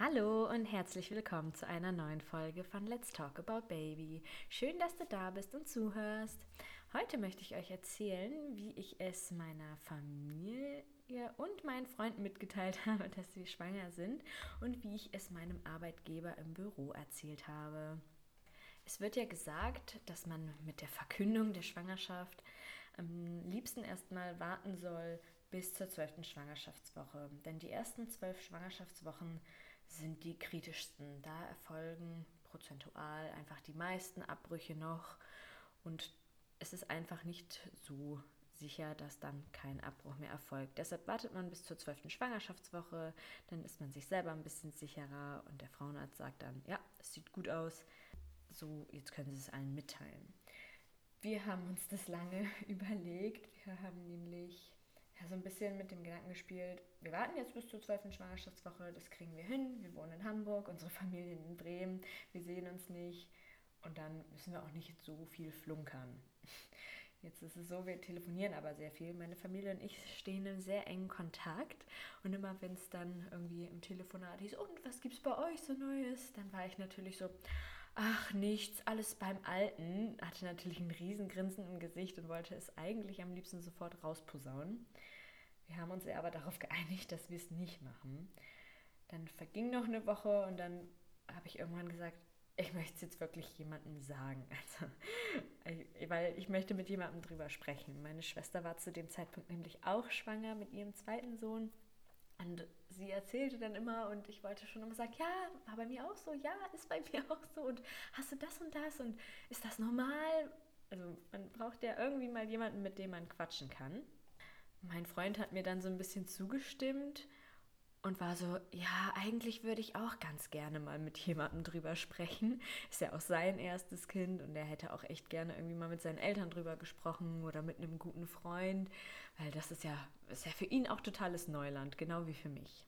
Hallo und herzlich willkommen zu einer neuen Folge von Let's Talk About Baby. Schön, dass du da bist und zuhörst. Heute möchte ich euch erzählen, wie ich es meiner Familie und meinen Freunden mitgeteilt habe, dass sie schwanger sind und wie ich es meinem Arbeitgeber im Büro erzählt habe. Es wird ja gesagt, dass man mit der Verkündung der Schwangerschaft am liebsten erstmal warten soll bis zur zwölften Schwangerschaftswoche. Denn die ersten zwölf Schwangerschaftswochen sind die kritischsten. Da erfolgen prozentual einfach die meisten Abbrüche noch und es ist einfach nicht so sicher, dass dann kein Abbruch mehr erfolgt. Deshalb wartet man bis zur zwölften Schwangerschaftswoche, dann ist man sich selber ein bisschen sicherer und der Frauenarzt sagt dann, ja, es sieht gut aus, so jetzt können Sie es allen mitteilen. Wir haben uns das lange überlegt. Wir haben nämlich ja, so ein bisschen mit dem Gedanken gespielt, wir warten jetzt bis zur 12. Schwangerschaftswoche, das kriegen wir hin. Wir wohnen in Hamburg, unsere Familie in Bremen, wir sehen uns nicht und dann müssen wir auch nicht so viel flunkern. Jetzt ist es so, wir telefonieren aber sehr viel. Meine Familie und ich stehen in sehr engen Kontakt. Und immer wenn es dann irgendwie im Telefonat hieß, und was gibt's bei euch so Neues? Dann war ich natürlich so, ach nichts, alles beim Alten. Hatte natürlich ein Riesengrinsen im Gesicht und wollte es eigentlich am liebsten sofort rausposaunen. Wir haben uns aber darauf geeinigt, dass wir es nicht machen. Dann verging noch eine Woche und dann habe ich irgendwann gesagt, ich möchte es jetzt wirklich jemandem sagen. Also, weil ich möchte mit jemandem drüber sprechen. Meine Schwester war zu dem Zeitpunkt nämlich auch schwanger mit ihrem zweiten Sohn. Und sie erzählte dann immer und ich wollte schon immer sagen, ja, war bei mir auch so, ja, ist bei mir auch so und hast du das und das und ist das normal? Also man braucht ja irgendwie mal jemanden, mit dem man quatschen kann. Mein Freund hat mir dann so ein bisschen zugestimmt und war so, ja, eigentlich würde ich auch ganz gerne mal mit jemandem drüber sprechen. Ist ja auch sein erstes Kind und er hätte auch echt gerne irgendwie mal mit seinen Eltern drüber gesprochen oder mit einem guten Freund, weil das ist ja, ist ja für ihn auch totales Neuland, genau wie für mich.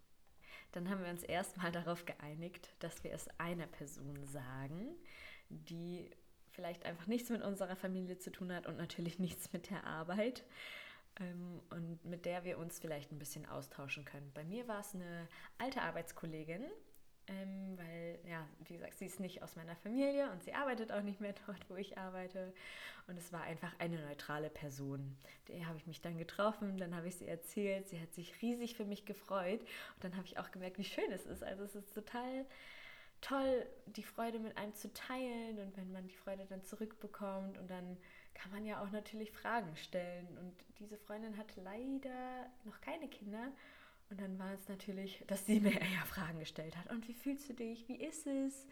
Dann haben wir uns erstmal darauf geeinigt, dass wir es einer Person sagen, die vielleicht einfach nichts mit unserer Familie zu tun hat und natürlich nichts mit der Arbeit ähm, und mit der wir uns vielleicht ein bisschen austauschen können. Bei mir war es eine alte Arbeitskollegin, ähm, weil, ja, wie gesagt, sie ist nicht aus meiner Familie und sie arbeitet auch nicht mehr dort, wo ich arbeite. Und es war einfach eine neutrale Person. Der habe ich mich dann getroffen, dann habe ich sie erzählt, sie hat sich riesig für mich gefreut und dann habe ich auch gemerkt, wie schön es ist. Also es ist total toll, die Freude mit einem zu teilen und wenn man die Freude dann zurückbekommt und dann kann man ja auch natürlich Fragen stellen. Und diese Freundin hat leider noch keine Kinder. Und dann war es natürlich, dass sie mir ja Fragen gestellt hat. Und wie fühlst du dich? Wie ist es?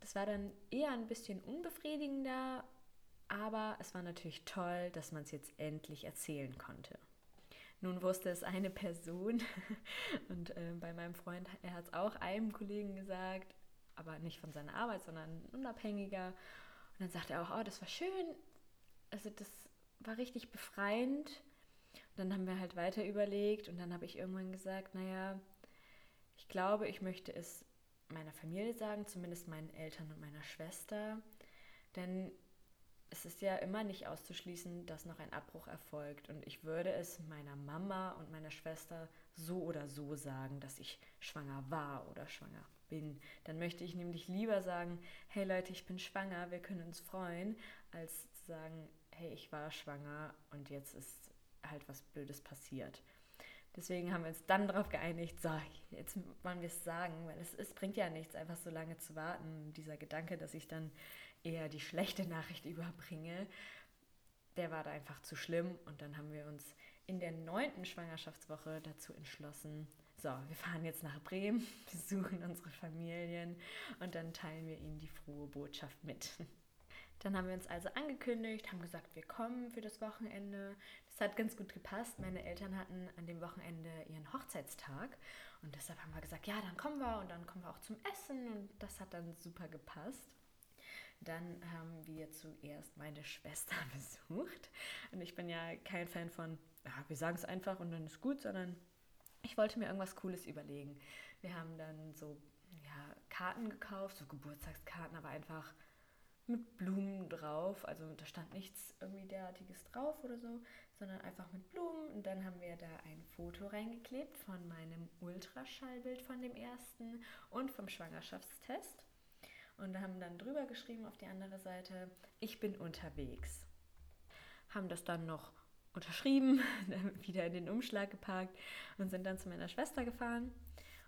Das war dann eher ein bisschen unbefriedigender, aber es war natürlich toll, dass man es jetzt endlich erzählen konnte. Nun wusste es eine Person und äh, bei meinem Freund, er hat es auch einem Kollegen gesagt, aber nicht von seiner Arbeit, sondern unabhängiger. Und dann sagte er auch, oh, das war schön, also das war richtig befreiend. Und dann haben wir halt weiter überlegt und dann habe ich irgendwann gesagt, naja, ich glaube, ich möchte es meiner Familie sagen, zumindest meinen Eltern und meiner Schwester. Denn es ist ja immer nicht auszuschließen, dass noch ein Abbruch erfolgt. Und ich würde es meiner Mama und meiner Schwester so oder so sagen, dass ich schwanger war oder schwanger bin. Dann möchte ich nämlich lieber sagen, hey Leute, ich bin schwanger, wir können uns freuen, als zu sagen, hey, ich war schwanger und jetzt ist halt was Blödes passiert. Deswegen haben wir uns dann darauf geeinigt, so, jetzt wollen wir es sagen, weil es, es bringt ja nichts, einfach so lange zu warten. Dieser Gedanke, dass ich dann eher die schlechte Nachricht überbringe, der war da einfach zu schlimm. Und dann haben wir uns in der neunten Schwangerschaftswoche dazu entschlossen, so, wir fahren jetzt nach Bremen, besuchen unsere Familien und dann teilen wir ihnen die frohe Botschaft mit. Dann haben wir uns also angekündigt, haben gesagt, wir kommen für das Wochenende. Das hat ganz gut gepasst. Meine Eltern hatten an dem Wochenende ihren Hochzeitstag und deshalb haben wir gesagt, ja, dann kommen wir und dann kommen wir auch zum Essen und das hat dann super gepasst. Dann haben wir zuerst meine Schwester besucht und ich bin ja kein Fan von, ja, wir sagen es einfach und dann ist gut, sondern ich wollte mir irgendwas Cooles überlegen. Wir haben dann so ja, Karten gekauft, so Geburtstagskarten, aber einfach mit Blumen drauf. Also da stand nichts irgendwie derartiges drauf oder so, sondern einfach mit Blumen. Und dann haben wir da ein Foto reingeklebt von meinem Ultraschallbild von dem ersten und vom Schwangerschaftstest. Und haben dann drüber geschrieben auf die andere Seite, ich bin unterwegs. Haben das dann noch unterschrieben, wieder in den Umschlag gepackt und sind dann zu meiner Schwester gefahren.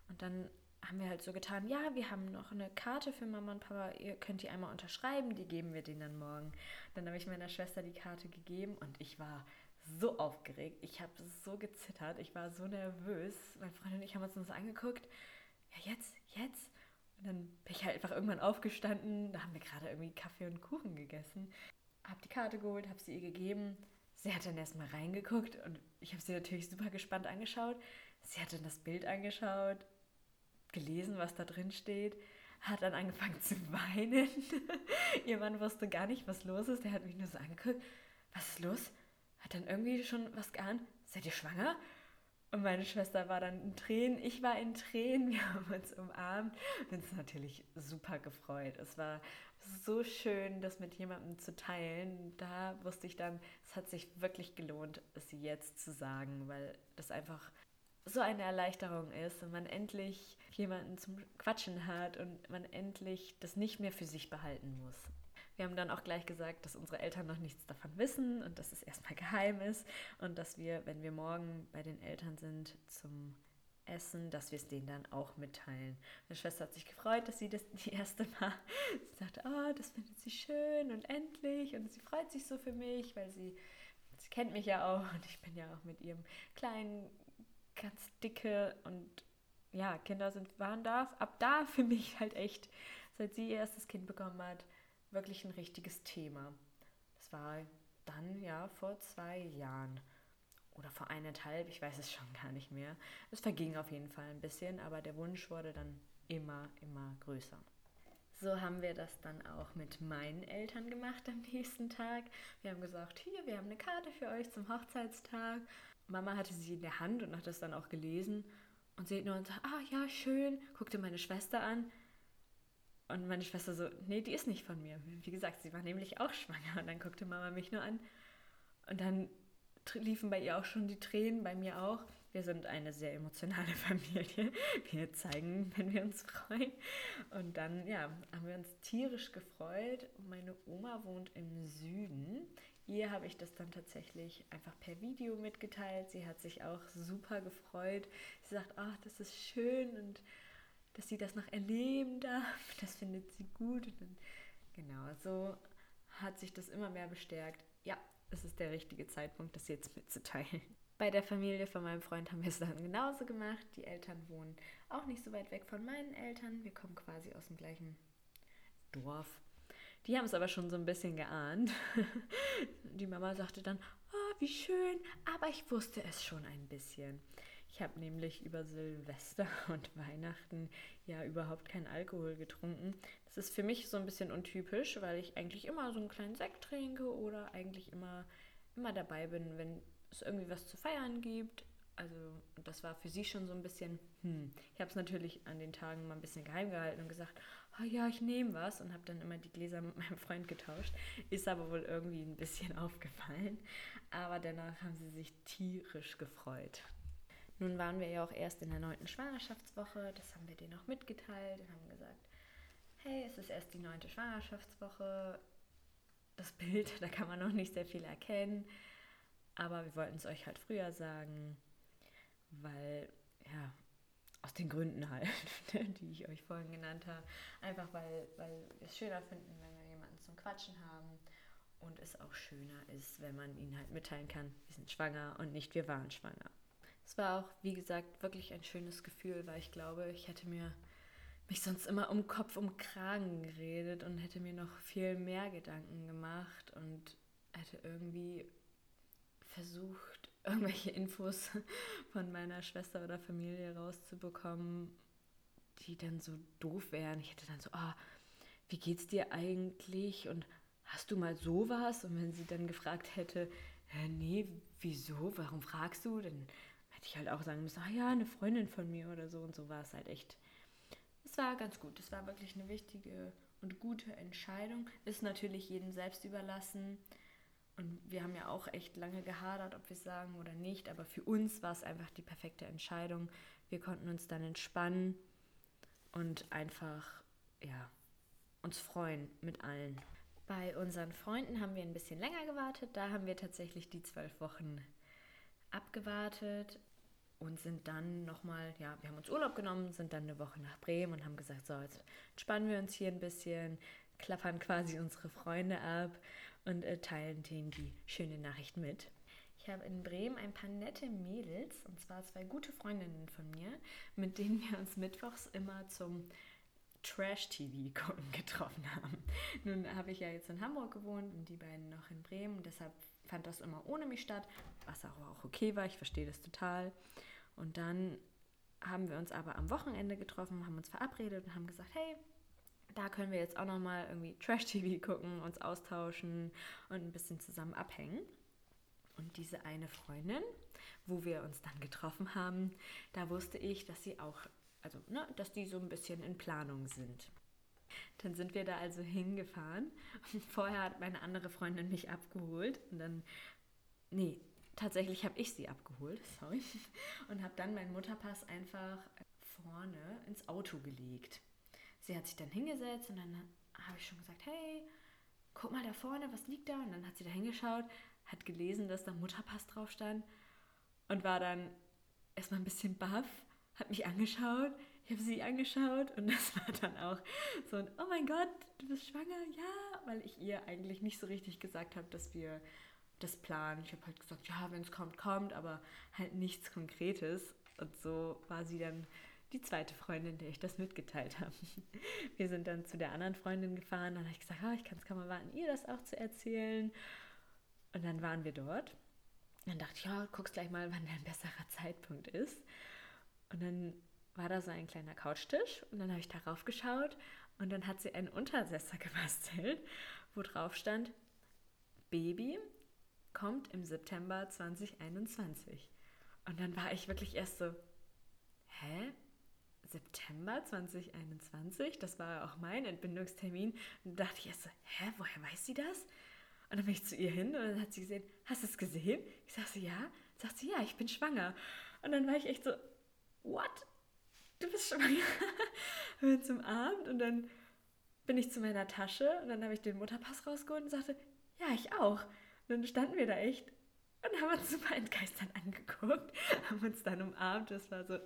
Und dann haben wir halt so getan, ja, wir haben noch eine Karte für Mama und Papa, ihr könnt die einmal unterschreiben, die geben wir denen dann morgen. Dann habe ich meiner Schwester die Karte gegeben und ich war so aufgeregt, ich habe so gezittert, ich war so nervös. Mein Freund und ich haben uns so angeguckt, ja jetzt, jetzt. Und dann bin ich halt einfach irgendwann aufgestanden, da haben wir gerade irgendwie Kaffee und Kuchen gegessen, habe die Karte geholt, habe sie ihr gegeben. Sie hat dann erstmal reingeguckt und ich habe sie natürlich super gespannt angeschaut. Sie hat dann das Bild angeschaut gelesen, was da drin steht, hat dann angefangen zu weinen. Ihr Mann wusste gar nicht, was los ist. Der hat mich nur so angeguckt. Was ist los? Hat dann irgendwie schon was geahnt. Seid ihr schwanger? Und meine Schwester war dann in Tränen, ich war in Tränen, wir haben uns umarmt und uns natürlich super gefreut. Es war so schön, das mit jemandem zu teilen. Da wusste ich dann, es hat sich wirklich gelohnt, es jetzt zu sagen, weil das einfach so eine Erleichterung ist und man endlich jemanden zum Quatschen hat und man endlich das nicht mehr für sich behalten muss. Wir haben dann auch gleich gesagt, dass unsere Eltern noch nichts davon wissen und dass es erstmal geheim ist und dass wir, wenn wir morgen bei den Eltern sind zum Essen, dass wir es denen dann auch mitteilen. Meine Schwester hat sich gefreut, dass sie das die erste Mal sie sagte, oh, das findet sie schön und endlich und sie freut sich so für mich, weil sie sie kennt mich ja auch und ich bin ja auch mit ihrem kleinen ganz dicke und ja, Kinder sind, waren da, ab da für mich halt echt, seit sie ihr erstes Kind bekommen hat, wirklich ein richtiges Thema. Das war dann ja vor zwei Jahren oder vor eineinhalb, ich weiß es schon gar nicht mehr. Es verging auf jeden Fall ein bisschen, aber der Wunsch wurde dann immer, immer größer. So haben wir das dann auch mit meinen Eltern gemacht am nächsten Tag. Wir haben gesagt, hier, wir haben eine Karte für euch zum Hochzeitstag. Mama hatte sie in der Hand und hat das dann auch gelesen und sie hat nur und sagt, ah ja, schön, guckte meine Schwester an. Und meine Schwester so, nee, die ist nicht von mir. Wie gesagt, sie war nämlich auch schwanger. Und dann guckte Mama mich nur an. Und dann liefen bei ihr auch schon die Tränen, bei mir auch. Wir sind eine sehr emotionale Familie. Wir zeigen, wenn wir uns freuen. Und dann, ja, haben wir uns tierisch gefreut. Meine Oma wohnt im Süden. Ihr habe ich das dann tatsächlich einfach per Video mitgeteilt. Sie hat sich auch super gefreut. Sie sagt, ach, das ist schön und dass sie das noch erleben darf. Das findet sie gut. Dann, genau, so hat sich das immer mehr bestärkt. Ja, es ist der richtige Zeitpunkt, das jetzt mitzuteilen. Bei der Familie von meinem Freund haben wir es dann genauso gemacht. Die Eltern wohnen auch nicht so weit weg von meinen Eltern. Wir kommen quasi aus dem gleichen Dorf. Die haben es aber schon so ein bisschen geahnt. Die Mama sagte dann, oh, wie schön, aber ich wusste es schon ein bisschen. Ich habe nämlich über Silvester und Weihnachten ja überhaupt keinen Alkohol getrunken. Das ist für mich so ein bisschen untypisch, weil ich eigentlich immer so einen kleinen Sekt trinke oder eigentlich immer, immer dabei bin, wenn es irgendwie was zu feiern gibt. Also das war für sie schon so ein bisschen, hm. Ich habe es natürlich an den Tagen mal ein bisschen geheim gehalten und gesagt, oh ja, ich nehme was und habe dann immer die Gläser mit meinem Freund getauscht. Ist aber wohl irgendwie ein bisschen aufgefallen. Aber danach haben sie sich tierisch gefreut. Nun waren wir ja auch erst in der neunten Schwangerschaftswoche. Das haben wir denen auch mitgeteilt und haben gesagt, hey, es ist erst die neunte Schwangerschaftswoche. Das Bild, da kann man noch nicht sehr viel erkennen. Aber wir wollten es euch halt früher sagen, weil ja, aus den Gründen halt, die ich euch vorhin genannt habe. Einfach weil, weil wir es schöner finden, wenn wir jemanden zum Quatschen haben und es auch schöner ist, wenn man ihnen halt mitteilen kann, wir sind schwanger und nicht wir waren schwanger. Es war auch, wie gesagt, wirklich ein schönes Gefühl, weil ich glaube, ich hätte mir mich sonst immer um Kopf, um Kragen geredet und hätte mir noch viel mehr Gedanken gemacht und hätte irgendwie versucht, irgendwelche Infos von meiner Schwester oder Familie rauszubekommen, die dann so doof wären. Ich hätte dann so, ah, wie geht's dir eigentlich und hast du mal sowas? Und wenn sie dann gefragt hätte, nee, wieso, warum fragst du? Dann hätte ich halt auch sagen müssen, ah ja, eine Freundin von mir oder so und so war es halt echt. Es war ganz gut. Es war wirklich eine wichtige und gute Entscheidung. Ist natürlich jedem selbst überlassen. Und wir haben ja auch echt lange gehadert, ob wir es sagen oder nicht. Aber für uns war es einfach die perfekte Entscheidung. Wir konnten uns dann entspannen und einfach, ja, uns freuen mit allen. Bei unseren Freunden haben wir ein bisschen länger gewartet. Da haben wir tatsächlich die zwölf Wochen abgewartet und sind dann nochmal, ja, wir haben uns Urlaub genommen, sind dann eine Woche nach Bremen und haben gesagt, so, jetzt entspannen wir uns hier ein bisschen, klappern quasi unsere Freunde ab und äh, teilen denen die schöne Nachricht mit. Ich habe in Bremen ein paar nette Mädels, und zwar zwei gute Freundinnen von mir, mit denen wir uns mittwochs immer zum Trash-TV gucken getroffen haben. Nun habe ich ja jetzt in Hamburg gewohnt und die beiden noch in Bremen und deshalb fand das immer ohne mich statt, was auch okay war, ich verstehe das total. Und dann haben wir uns aber am Wochenende getroffen, haben uns verabredet und haben gesagt, hey, da können wir jetzt auch nochmal irgendwie Trash-TV gucken, uns austauschen und ein bisschen zusammen abhängen. Und diese eine Freundin, wo wir uns dann getroffen haben, da wusste ich, dass sie auch, also, ne, dass die so ein bisschen in Planung sind. Dann sind wir da also hingefahren. Vorher hat meine andere Freundin mich abgeholt. Und dann, nee, tatsächlich habe ich sie abgeholt, sorry. Und habe dann meinen Mutterpass einfach vorne ins Auto gelegt. Sie hat sich dann hingesetzt und dann habe ich schon gesagt, hey, guck mal da vorne, was liegt da? Und dann hat sie da hingeschaut, hat gelesen, dass da Mutterpass drauf stand und war dann erstmal ein bisschen baff, hat mich angeschaut, ich habe sie angeschaut und das war dann auch so ein, oh mein Gott, du bist schwanger, ja, weil ich ihr eigentlich nicht so richtig gesagt habe, dass wir das planen. Ich habe halt gesagt, ja, wenn es kommt, kommt, aber halt nichts Konkretes. Und so war sie dann die zweite Freundin, der ich das mitgeteilt habe. Wir sind dann zu der anderen Freundin gefahren, dann habe ich gesagt, oh, ich kann es kaum erwarten, ihr das auch zu erzählen. Und dann waren wir dort. Dann dachte ich, ja, guckst gleich mal, wann ein besserer Zeitpunkt ist. Und dann war da so ein kleiner Couchtisch und dann habe ich darauf geschaut und dann hat sie einen Untersetzer gebastelt, wo drauf stand, Baby kommt im September 2021. Und dann war ich wirklich erst so, hä? September 2021? Das war auch mein Entbindungstermin. Und da dachte ich erst so, hä, woher weiß sie das? Und dann bin ich zu ihr hin und dann hat sie gesehen, hast du es gesehen? Ich sag so, ja. Sagt sie, ja, ich bin schwanger. Und dann war ich echt so, what? Du bist schwanger? bin zum Abend und dann bin ich zu meiner Tasche und dann habe ich den Mutterpass rausgeholt und sagte, ja, ich auch. Und dann standen wir da echt und haben uns super entgeistert angeguckt, haben uns dann umarmt. Das war so,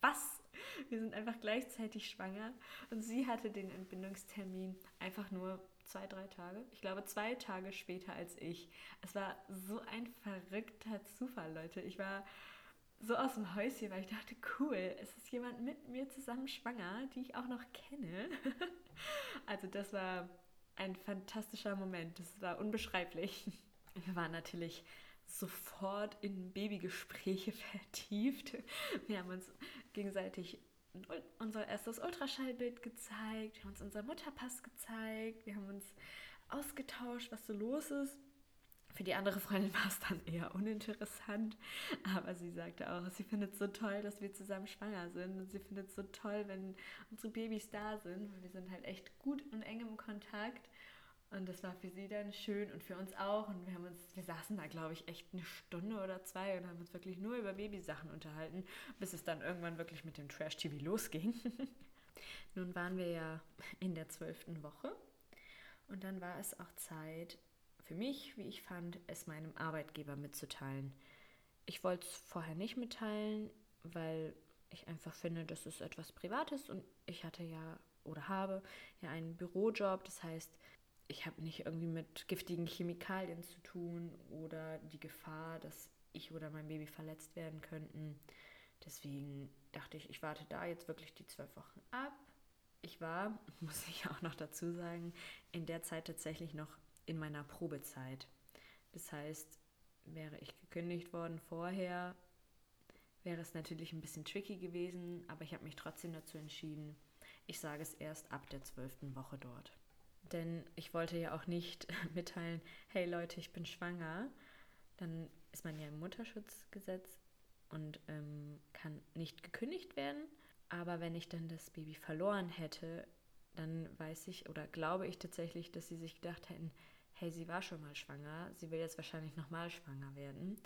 was? Wir sind einfach gleichzeitig schwanger und sie hatte den Entbindungstermin einfach nur zwei, drei Tage. Ich glaube, zwei Tage später als ich. Es war so ein verrückter Zufall, Leute. Ich war so aus dem Häuschen, weil ich dachte, cool, es ist jemand mit mir zusammen schwanger, die ich auch noch kenne. also das war ein fantastischer Moment. Das war unbeschreiblich. Wir waren natürlich sofort in Babygespräche vertieft. Wir haben uns gegenseitig unser erstes Ultraschallbild gezeigt, wir haben uns unser Mutterpass gezeigt, wir haben uns ausgetauscht, was so los ist. Für die andere Freundin war es dann eher uninteressant, aber sie sagte auch, sie findet es so toll, dass wir zusammen schwanger sind und sie findet es so toll, wenn unsere Babys da sind, weil wir sind halt echt gut und eng im Kontakt und das war für sie dann schön und für uns auch. Und wir haben uns, wir saßen da, glaube ich, echt eine Stunde oder zwei und haben uns wirklich nur über Babysachen unterhalten, bis es dann irgendwann wirklich mit dem Trash-TV losging. Nun waren wir ja in der zwölften Woche und dann war es auch Zeit für mich, wie ich fand, es meinem Arbeitgeber mitzuteilen. Ich wollte es vorher nicht mitteilen, weil ich einfach finde, das ist etwas Privates und ich hatte ja oder habe ja einen Bürojob. Das heißt, ich habe nicht irgendwie mit giftigen Chemikalien zu tun oder die Gefahr, dass ich oder mein Baby verletzt werden könnten. Deswegen dachte ich, ich warte da jetzt wirklich die zwölf Wochen ab. Ich war, muss ich auch noch dazu sagen, in der Zeit tatsächlich noch in meiner Probezeit. Das heißt, wäre ich gekündigt worden vorher, wäre es natürlich ein bisschen tricky gewesen, aber ich habe mich trotzdem dazu entschieden, ich sage es erst ab der zwölften Woche dort. Denn ich wollte ja auch nicht mitteilen, hey Leute, ich bin schwanger. Dann ist man ja im Mutterschutzgesetz und ähm, kann nicht gekündigt werden. Aber wenn ich dann das Baby verloren hätte, dann weiß ich oder glaube ich tatsächlich, dass sie sich gedacht hätten, hey, sie war schon mal schwanger, sie will jetzt wahrscheinlich nochmal schwanger werden.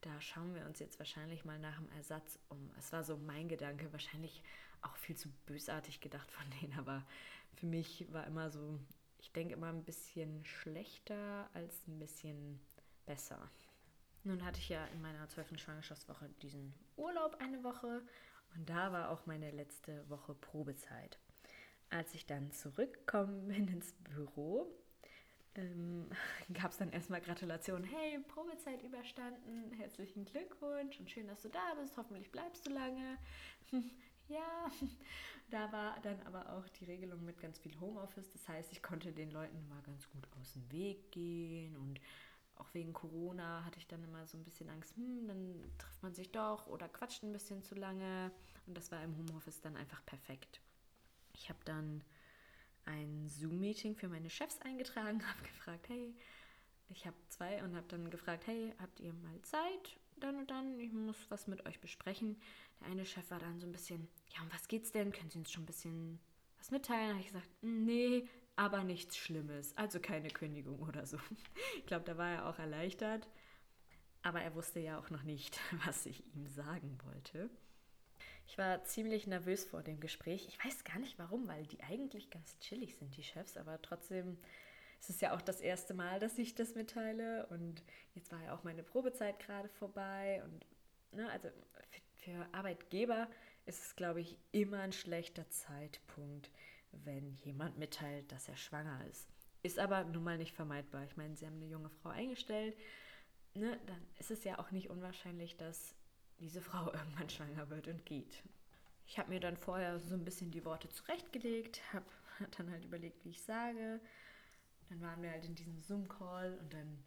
Da schauen wir uns jetzt wahrscheinlich mal nach dem Ersatz um. Es war so mein Gedanke, wahrscheinlich auch viel zu bösartig gedacht von denen, aber für mich war immer so, ich denke immer ein bisschen schlechter als ein bisschen besser. Nun hatte ich ja in meiner zwölften Schwangerschaftswoche diesen Urlaub eine Woche und da war auch meine letzte Woche Probezeit. Als ich dann zurückgekommen bin ins Büro, ähm, gab es dann erstmal Gratulationen. Hey, Probezeit überstanden, herzlichen Glückwunsch und schön, dass du da bist. Hoffentlich bleibst du lange. ja, da war dann aber auch die Regelung mit ganz viel Homeoffice. Das heißt, ich konnte den Leuten mal ganz gut aus dem Weg gehen und auch wegen Corona hatte ich dann immer so ein bisschen Angst, hm, dann trifft man sich doch oder quatscht ein bisschen zu lange. Und das war im Homeoffice dann einfach perfekt. Ich habe dann ein Zoom-Meeting für meine Chefs eingetragen, habe gefragt, hey, ich habe zwei und habe dann gefragt, hey, habt ihr mal Zeit? Dann und dann, ich muss was mit euch besprechen. Der eine Chef war dann so ein bisschen, ja, um was geht's denn? Können Sie uns schon ein bisschen was mitteilen? habe ich gesagt, nee, aber nichts Schlimmes, also keine Kündigung oder so. Ich glaube, da war er auch erleichtert, aber er wusste ja auch noch nicht, was ich ihm sagen wollte. Ich war ziemlich nervös vor dem Gespräch. Ich weiß gar nicht warum, weil die eigentlich ganz chillig sind, die Chefs, aber trotzdem ist es ja auch das erste Mal, dass ich das mitteile und jetzt war ja auch meine Probezeit gerade vorbei und ne, also für, für Arbeitgeber ist es, glaube ich, immer ein schlechter Zeitpunkt, wenn jemand mitteilt, dass er schwanger ist. Ist aber nun mal nicht vermeidbar. Ich meine, sie haben eine junge Frau eingestellt. Ne, dann ist es ja auch nicht unwahrscheinlich, dass diese Frau irgendwann schwanger wird und geht. Ich habe mir dann vorher so ein bisschen die Worte zurechtgelegt, habe dann halt überlegt, wie ich sage. Dann waren wir halt in diesem Zoom-Call und dann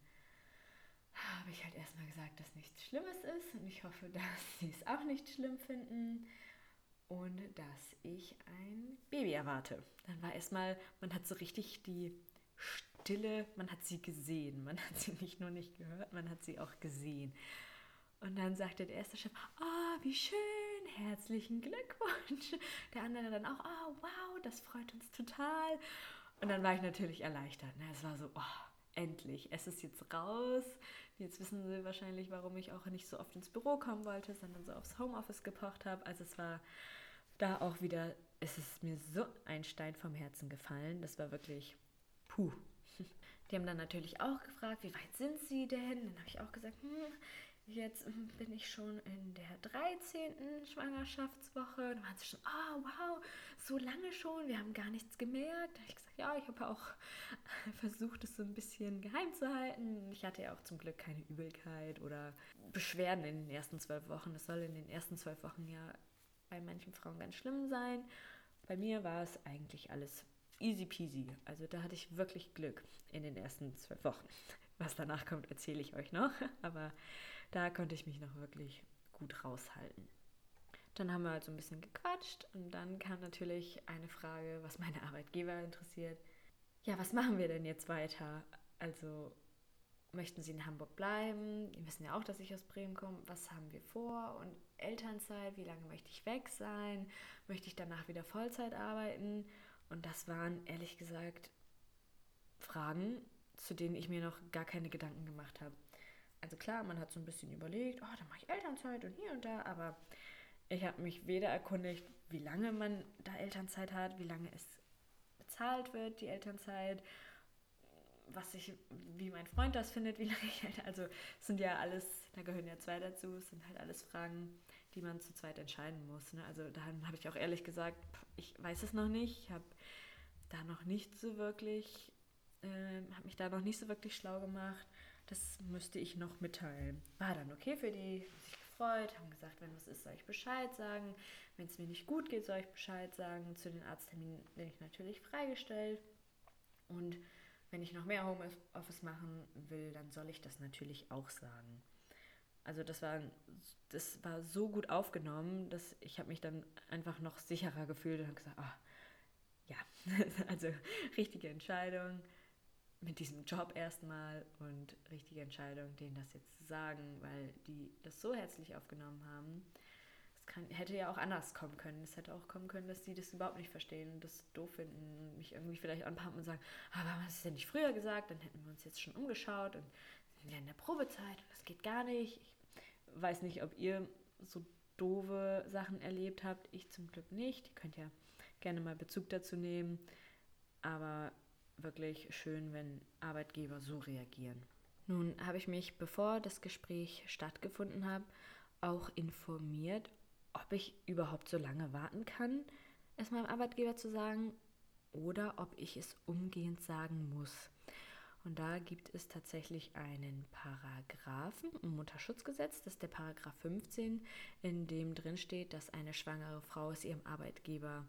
habe ich halt erstmal gesagt, dass nichts Schlimmes ist und ich hoffe, dass sie es auch nicht schlimm finden und dass ich ein Baby erwarte. Dann war erstmal, man hat so richtig die Stille, man hat sie gesehen. Man hat sie nicht nur nicht gehört, man hat sie auch gesehen. Und dann sagte der erste Chef, oh, wie schön, herzlichen Glückwunsch. Der andere dann auch, oh, wow, das freut uns total. Und dann war ich natürlich erleichtert. Ne? Es war so, oh, endlich, es ist jetzt raus. Jetzt wissen Sie wahrscheinlich, warum ich auch nicht so oft ins Büro kommen wollte, sondern so aufs Homeoffice gepocht habe. Also es war da auch wieder, es ist mir so ein Stein vom Herzen gefallen. Das war wirklich, puh. Die haben dann natürlich auch gefragt, wie weit sind Sie denn? Dann habe ich auch gesagt, hm, Jetzt bin ich schon in der 13. Schwangerschaftswoche. Da waren sie schon, oh wow, so lange schon, wir haben gar nichts gemerkt. Da habe ich gesagt, ja, ich habe auch versucht, es so ein bisschen geheim zu halten. Ich hatte ja auch zum Glück keine Übelkeit oder Beschwerden in den ersten zwölf Wochen. Das soll in den ersten zwölf Wochen ja bei manchen Frauen ganz schlimm sein. Bei mir war es eigentlich alles easy peasy. Also da hatte ich wirklich Glück in den ersten zwölf Wochen. Was danach kommt, erzähle ich euch noch. Aber da konnte ich mich noch wirklich gut raushalten. Dann haben wir halt so ein bisschen gequatscht und dann kam natürlich eine Frage, was meine Arbeitgeber interessiert. Ja, was machen wir denn jetzt weiter? Also möchten Sie in Hamburg bleiben? Die wissen ja auch, dass ich aus Bremen komme. Was haben wir vor? Und Elternzeit, wie lange möchte ich weg sein? Möchte ich danach wieder Vollzeit arbeiten? Und das waren ehrlich gesagt Fragen, zu denen ich mir noch gar keine Gedanken gemacht habe also klar, man hat so ein bisschen überlegt, oh, dann mache ich Elternzeit und hier und da, aber ich habe mich weder erkundigt, wie lange man da Elternzeit hat, wie lange es bezahlt wird, die Elternzeit, was ich, wie mein Freund das findet, wie lange ich Eltern, also sind ja alles, da gehören ja zwei dazu, es sind halt alles Fragen, die man zu zweit entscheiden muss. Ne? Also da habe ich auch ehrlich gesagt, ich weiß es noch nicht, ich habe da noch nicht so wirklich, äh, habe mich da noch nicht so wirklich schlau gemacht das müsste ich noch mitteilen. War dann okay für die, haben sich gefreut, haben gesagt, wenn was ist, soll ich Bescheid sagen. Wenn es mir nicht gut geht, soll ich Bescheid sagen. Zu den Arztterminen bin ich natürlich freigestellt. Und wenn ich noch mehr Homeoffice machen will, dann soll ich das natürlich auch sagen. Also das war, das war so gut aufgenommen, dass ich habe mich dann einfach noch sicherer gefühlt und habe gesagt, oh, ja, also richtige Entscheidung mit diesem Job erstmal und richtige Entscheidung, denen das jetzt zu sagen, weil die das so herzlich aufgenommen haben. Kann, hätte ja auch anders kommen können. Es hätte auch kommen können, dass sie das überhaupt nicht verstehen und das doof finden und mich irgendwie vielleicht anpumpen und sagen, aber warum hast es denn nicht früher gesagt? Dann hätten wir uns jetzt schon umgeschaut und sind ja in der Probezeit und das geht gar nicht. Ich weiß nicht, ob ihr so doofe Sachen erlebt habt. Ich zum Glück nicht. Ihr könnt ja gerne mal Bezug dazu nehmen. Aber wirklich schön, wenn Arbeitgeber so reagieren. Nun habe ich mich, bevor das Gespräch stattgefunden hat, auch informiert, ob ich überhaupt so lange warten kann, es meinem Arbeitgeber zu sagen oder ob ich es umgehend sagen muss. Und da gibt es tatsächlich einen Paragraphen im Mutterschutzgesetz, das ist der Paragraph 15, in dem drin steht, dass eine schwangere Frau es ihrem Arbeitgeber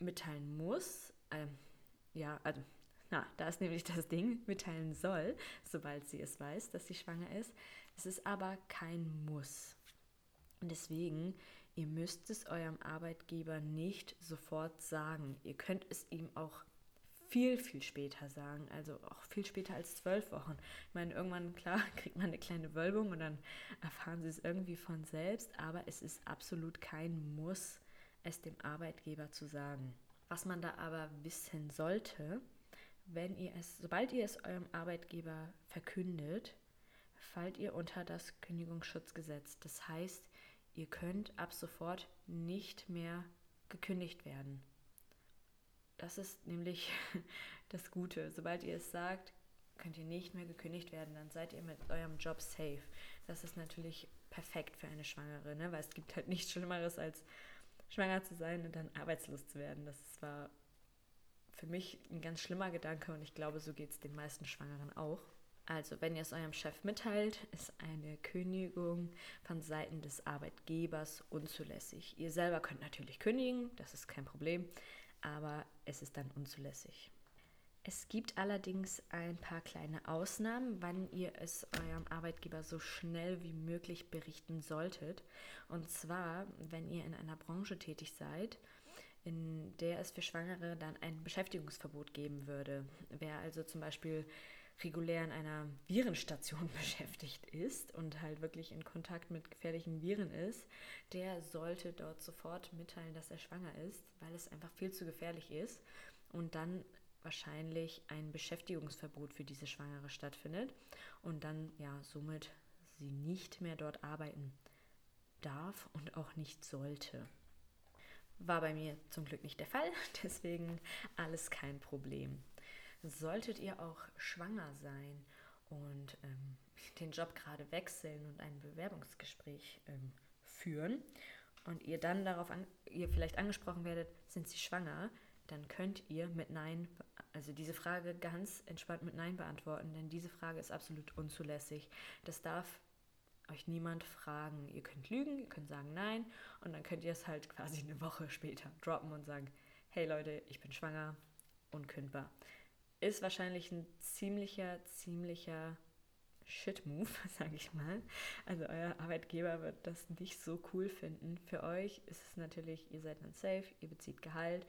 mitteilen muss. Ja, also, na, da ist nämlich das Ding, mitteilen soll, sobald sie es weiß, dass sie schwanger ist. Es ist aber kein Muss. Und deswegen, ihr müsst es eurem Arbeitgeber nicht sofort sagen. Ihr könnt es ihm auch viel, viel später sagen, also auch viel später als zwölf Wochen. Ich meine, irgendwann, klar, kriegt man eine kleine Wölbung und dann erfahren sie es irgendwie von selbst, aber es ist absolut kein Muss, es dem Arbeitgeber zu sagen. Was man da aber wissen sollte, wenn ihr es, sobald ihr es eurem Arbeitgeber verkündet, fallt ihr unter das Kündigungsschutzgesetz. Das heißt, ihr könnt ab sofort nicht mehr gekündigt werden. Das ist nämlich das Gute. Sobald ihr es sagt, könnt ihr nicht mehr gekündigt werden, dann seid ihr mit eurem Job safe. Das ist natürlich perfekt für eine Schwangere, ne? weil es gibt halt nichts Schlimmeres als schwanger zu sein und dann arbeitslos zu werden. Das war für mich ein ganz schlimmer Gedanke und ich glaube, so geht es den meisten Schwangeren auch. Also, wenn ihr es eurem Chef mitteilt, ist eine Kündigung von Seiten des Arbeitgebers unzulässig. Ihr selber könnt natürlich kündigen, das ist kein Problem, aber es ist dann unzulässig. Es gibt allerdings ein paar kleine Ausnahmen, wann ihr es eurem Arbeitgeber so schnell wie möglich berichten solltet. Und zwar, wenn ihr in einer Branche tätig seid, in der es für Schwangere dann ein Beschäftigungsverbot geben würde. Wer also zum Beispiel regulär in einer Virenstation beschäftigt ist und halt wirklich in Kontakt mit gefährlichen Viren ist, der sollte dort sofort mitteilen, dass er schwanger ist, weil es einfach viel zu gefährlich ist und dann wahrscheinlich ein Beschäftigungsverbot für diese Schwangere stattfindet und dann ja somit sie nicht mehr dort arbeiten darf und auch nicht sollte. War bei mir zum Glück nicht der Fall, deswegen alles kein Problem. Solltet ihr auch schwanger sein und ähm, den Job gerade wechseln und ein Bewerbungsgespräch ähm, führen und ihr dann darauf an, ihr vielleicht angesprochen werdet, sind Sie schwanger, dann könnt ihr mit Nein, also diese Frage ganz entspannt mit Nein beantworten, denn diese Frage ist absolut unzulässig. Das darf euch niemand fragen. Ihr könnt lügen, ihr könnt sagen Nein und dann könnt ihr es halt quasi eine Woche später droppen und sagen, hey Leute, ich bin schwanger, unkündbar. Ist wahrscheinlich ein ziemlicher, ziemlicher Shit-Move, sage ich mal. Also euer Arbeitgeber wird das nicht so cool finden. Für euch ist es natürlich, ihr seid dann safe, ihr bezieht Gehalt,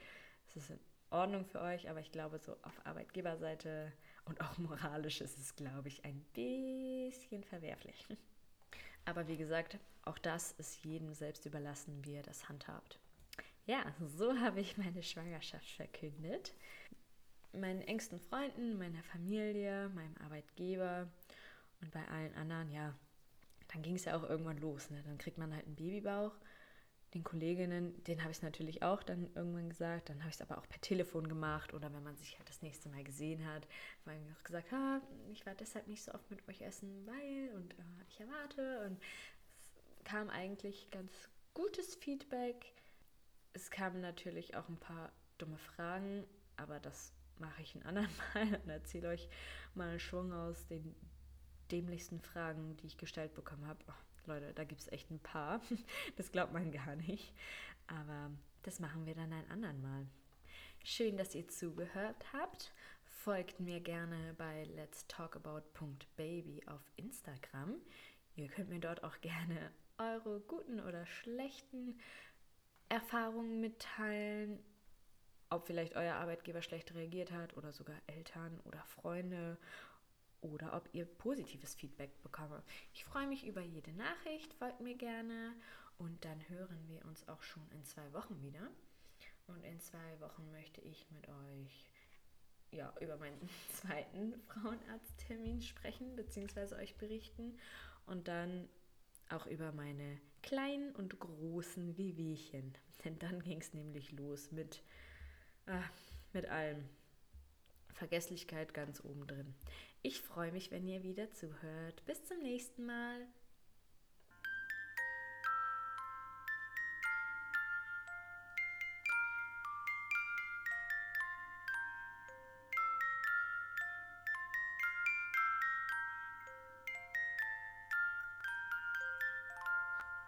es ist in Ordnung für euch, aber ich glaube, so auf Arbeitgeberseite und auch moralisch ist es, glaube ich, ein bisschen verwerflich. Aber wie gesagt, auch das ist jedem selbst überlassen, wie er das handhabt. Ja, so habe ich meine Schwangerschaft verkündet. Meinen engsten Freunden, meiner Familie, meinem Arbeitgeber und bei allen anderen, ja, dann ging es ja auch irgendwann los. Ne? Dann kriegt man halt einen Babybauch den Kolleginnen, den habe ich es natürlich auch dann irgendwann gesagt. Dann habe ich es aber auch per Telefon gemacht oder wenn man sich halt das nächste Mal gesehen hat, habe ich auch gesagt, ha, ich war deshalb nicht so oft mit euch essen, weil und äh, ich erwarte. Und es kam eigentlich ganz gutes Feedback. Es kamen natürlich auch ein paar dumme Fragen, aber das mache ich ein anderen Mal und erzähle euch mal einen Schwung aus den dämlichsten Fragen, die ich gestellt bekommen habe. Oh Leute, da gibt es echt ein paar. Das glaubt man gar nicht. Aber das machen wir dann ein andern Mal. Schön, dass ihr zugehört habt. Folgt mir gerne bei let's talk about.baby auf Instagram. Ihr könnt mir dort auch gerne eure guten oder schlechten Erfahrungen mitteilen, ob vielleicht euer Arbeitgeber schlecht reagiert hat oder sogar Eltern oder Freunde oder ob ihr positives Feedback bekomme. Ich freue mich über jede Nachricht, folgt mir gerne Und dann hören wir uns auch schon in zwei Wochen wieder. Und in zwei Wochen möchte ich mit euch ja, über meinen zweiten Frauenarzttermin sprechen, beziehungsweise euch berichten. Und dann auch über meine kleinen und großen Wehwehchen. Denn dann ging es nämlich los mit, ah, mit allem. Vergesslichkeit ganz oben drin. Ich freue mich, wenn ihr wieder zuhört. Bis zum nächsten Mal.